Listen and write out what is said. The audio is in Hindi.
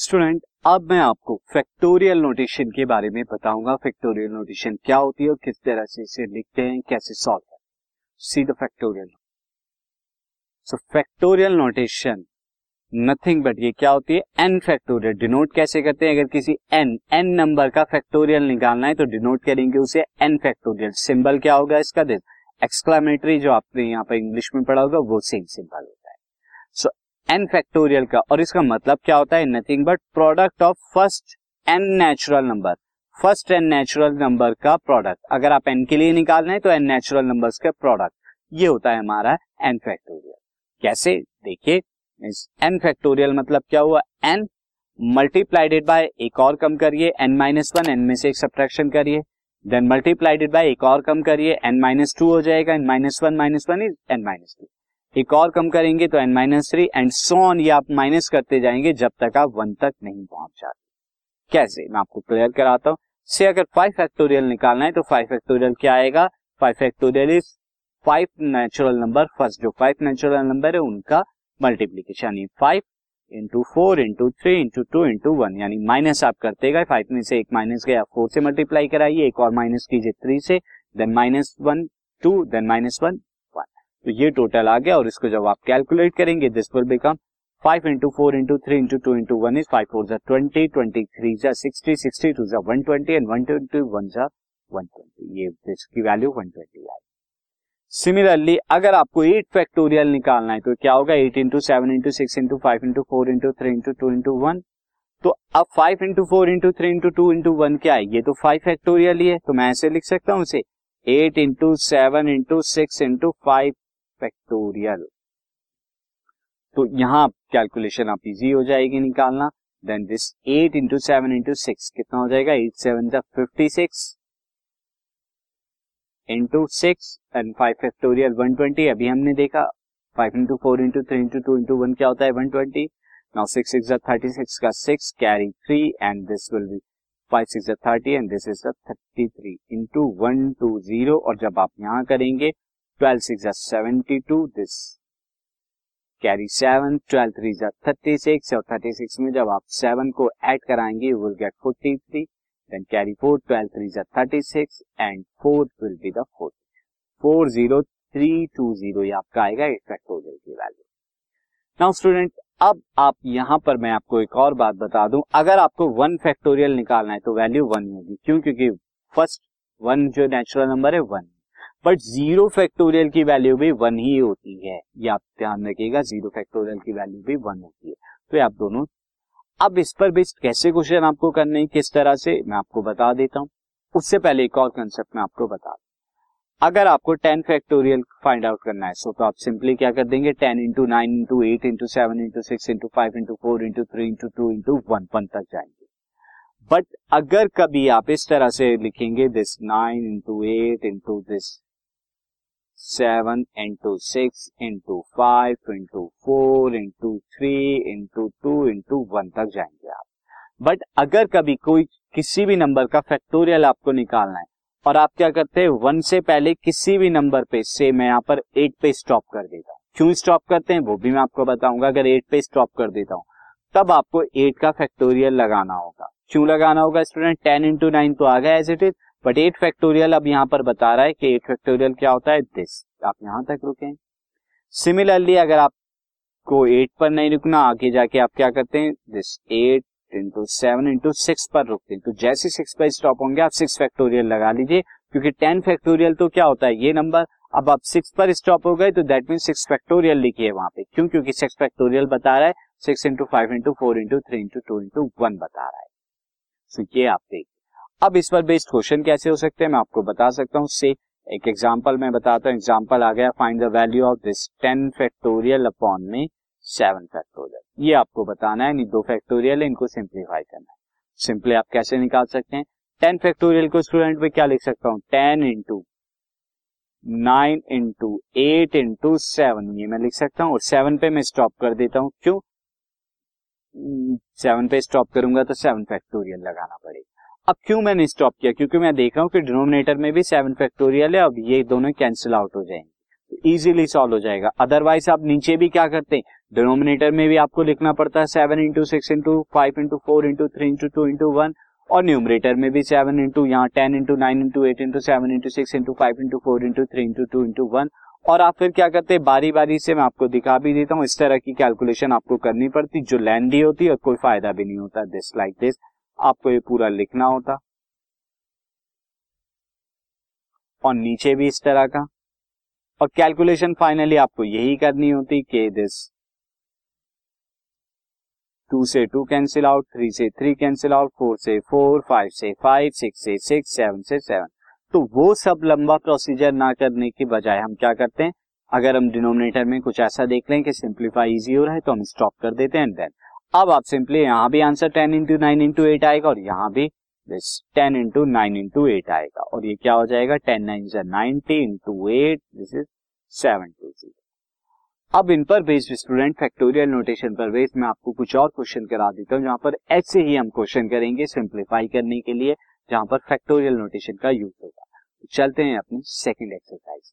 स्टूडेंट अब मैं आपको फैक्टोरियल नोटेशन के बारे में बताऊँगा। फैक्टोरियल नोटेशन क्या होती है और किस तरह से इसे लिखते हैं कैसे सॉल्व हैं। See the factorial so factorial notation nothing but ये क्या होती है? एन फैक्टोरियल डिनोट कैसे करते हैं? अगर किसी एन एन नंबर का फैक्टोरियल निकालना है तो डिनोट करेंगे उसे एन फैक्टोरियल सिंबल क्या होगा इसका? दिस एक्सक्लामेटरी जो आपने यहाँ पर इंग्लिश में पढ़ा होगा वो सेम सिंबल है so, एन फैक्टोरियल का। और इसका मतलब क्या होता है? Nothing but product of first n natural number first n natural number का प्रोडक्ट अगर आप एन के लिए निकालना है तो एन नेचुरल नंबर्स का प्रोडक्ट ये होता है हमारा एन फैक्टोरियल कैसे? देखिए एन फैक्टोरियल मतलब क्या हुआ? एन मल्टीप्लाइडेड बाय एक और कम करिए। एन माइनस वन एन में से एक सब्ट्रैक्शन करिए। देन मल्टीप्लाइडेड बाय एक और कम करिए। एन माइनस टू हो जाएगा। N minus one minus one is n minus two एक और कम करेंगे तो n minus three and so on ये आप माइनस करते जाएँगे जब तक आप वन तक नहीं पहुँच जाते। कैसे? मैं आपको क्लियर कराता हूँ। से अगर फाइव फैक्टोरियल निकालना है तो फाइव फैक्टोरियल क्या आएगा? Five factorial is five natural number first जो फाइव नेचुरल नंबर है, उनका multiplication five into four into three into two into one यानी माइनस आप करते गए फाइव में से एक माइनस गया फोर से मल्टीप्लाई कराइए, एक और माइनस कीजिए थ्री से then minus one two then minus one तो ये टोटल आ गया और इसको जब आप कैलकुलेट करेंगे this will become five into four into three into two into one is five four twenty twenty three जा सिक्सटी सिक्सटी टू जा one twenty and one twenty one जा वन ट्वेंटी ये इसकी वैल्यू वन ट्वेंटी आई। सिमिलरली अगर आपको एट फैक्टोरियल निकालना है तो क्या होगा? Eight into seven into six into five into four into three into two into one तो अब five into four into three into two into one क्या है? ये तो फाइव फैक्टोरियल ही है तो मैं ऐसे लिख सकता हूँ इसे eight into seven into six into five factorial तो यहाँ कैलकुलेशन आप इजी हो जाएगी निकालना। Then this eight into seven into six कितना हो जाएगा? एट सेवन जा fifty six into six and five factorial one twenty अभी हमने देखा। Five into four into three into two into one क्या होता है? One twenty now six six thirty six का six carry three and this will be five six thirty and this is thirty three into one two zero और जब आप यहाँ करेंगे twelve six seventy two this carry seven twelve three thirty six और थर्टी सिक्स में जब आप सेवन को ऐड कराएँगे will get forty three then carry four twelve three thirty six and four will be the four four zero three two zero आपका आएगा फैक्टोरियल की वैल्यू नाउ स्टूडेंट अब आप यहाँ पर मैं आपको एक और बात बता दूँ। अगर आपको वन फैक्टोरियल निकालना है तो वैल्यू वन होगी। क्यों? क्योंकि फ़र्स्ट वन जो नेचुरल नंबर है वन बट ज़ीरो फैक्टोरियल की वैल्यू भी वन ही होती है। ये आप ध्यान रखिएगा ज़ीरो फैक्टोरियल की वैल्यू भी वन होती है। तो आप दोनों, अब इस पर बेस्ड कैसे क्वेश्चन आपको करने हैं, किस तरह से, मैं आपको बता देता हूँ। उससे पहले एक और कंसेप्ट में आपको बता अगर आपको टेन फैक्टोरियल फाइंड आउट करना है सो तो आप सिंपली क्या कर देंगे? Ten into nine into eight into seven into six into five into four into three into two into one one तक जाएँगे। बट अगर कभी आप इस तरह से लिखेंगे this nine into eight into this seven into six into five into four into three into two into one तक जाएँगे आप। बट अगर कभी कोई किसी भी नंबर का फैक्टोरियल आपको निकालना है, और आप क्या करते हैं वन से पहले किसी भी नंबर पे से मैं यहाँ पर एट पे स्टॉप कर देता हूँ। क्यों स्टॉप करते हैं, वो भी मैं आपको बताऊँगा। अगर एट पे स्टॉप कर देता हूँ, तब आपको एट का फैक्टोरियल लगाना होगा। क्यों लगाना होगा स्टूडेंट टेन इंटू नाइन तो आ गया as it is but eight factorial अब यहाँ पर बता रहा है कि एट फैक्टोरियल क्या होता है? दिस आप यहाँ तक रुके। सिमिलरली अगर आपको एट पर नहीं रुकना, आगे जाके आप क्या करते हैं? This eight into seven into six पर रुकते हैं। तो जैसे सिक्स पर स्टॉप होंगे, आप सिक्स फैक्टोरियल लगा लीजिए। क्योंकि टेन फैक्टोरियल तो क्या होता है? ये नंबर अब आप सिक्स पर स्टॉप हो गए तो दैट मीन सिक्स फैक्टोरियल लिखिए वहाँ पे। क्यों? क्योंकि सिक्स फैक्टोरियल बता रहा है। Six into five into four into three into two into one बता रहा है। सो ये आप देखिए अब इस पर बेस्ड क्वेश्चन कैसे हो सकते हैं, मैं आपको बता सकता हूँ। से एक एग्ज़ाम्पल मैं बताता हूँ। एग्ज़ाम्पल आ गया find the value of this ten factorial upon में सेवन फैक्टोरियल ये आपको बताना है दो फैक्टोरियल इनको सिंप्लीफाई करना है। सिंपली आप कैसे निकाल सकते हैं? टेन फैक्टोरियल को स्टूडेंट में क्या लिख सकता हूँ? Ten into nine into eight into seven ये मैं लिख सकता हूँ, और सेवन पे मैं स्टॉप कर देता हूँ। क्यों? सेवन पे स्टॉप करूँगा तो सेवन फैक्टोरियल लगाना पड़ेगा। अब क्यों मैंने स्टॉप किया? क्योंकि मैं देख रहा हूँ कि डिनोमिनेटर में भी सेवन फैक्टोरियल है, अब ये दोनों कैंसिल आउट हो जाएँगे। तो इजीली सॉल्व हो जाएगा। अदरवाइज़ आप नीचे भी क्या करते हैं? डिनोमिनेटर में भी आपको लिखना पड़ता है seven into six into five into four into three into two into one और न्यूमरेटर में भी सेवन इंटू यहाँ ten into nine into eight into seven into six into five into four into three into two into one और आप फिर क्या करते हैं? बारी बारी से मैं आपको दिखा भी देता हूँ। इस तरह की कैलकुलेशन आपको करनी पड़ती। जो लेंदी होती है और कोई फ़ायदा भी नहीं होता। दिस लाइक दिस आपको ये पूरा लिखना होता। और नीचे भी इस तरह का। और कैलकुलेशन फाइनली आपको यही करनी होती कि दिस टू से टू कैंसिल आउट थ्री से थ्री कैंसिल आउट फोर से फोर फाइव से फाइव सिक्स से सिक्स सेवन से सेवन तो वो सब लंबा प्रोसीजर ना करने के बजाय हम क्या करते हैं? अगर हम डिनोमिनेटर में कुछ ऐसा देख लें कि सिंप्लीफाई इजी हो रहा है तो हम स्टॉप कर देते हैं देन अब आप सिंपली यहाँ भी answer ten into nine into eight आएगा और यहाँ भी this ten into nine into eight आएगा। और ये क्या हो जाएगा? Ten nine ninety into eight this is seven two zero अब इन पर बेस्ड स्टूडेंट फैक्टोरियल नोटेशन पर बेस्ड मैं आपको कुछ और क्वेश्चन करा देता हूँ, जहाँ पर ऐसे ही हम क्वेश्चन करेंगे सिंप्लीफाई करने के लिए, जहाँ पर फैक्टोरियल नोटेशन का यूज़ होगा। तो चलते हैं अपनी second exercise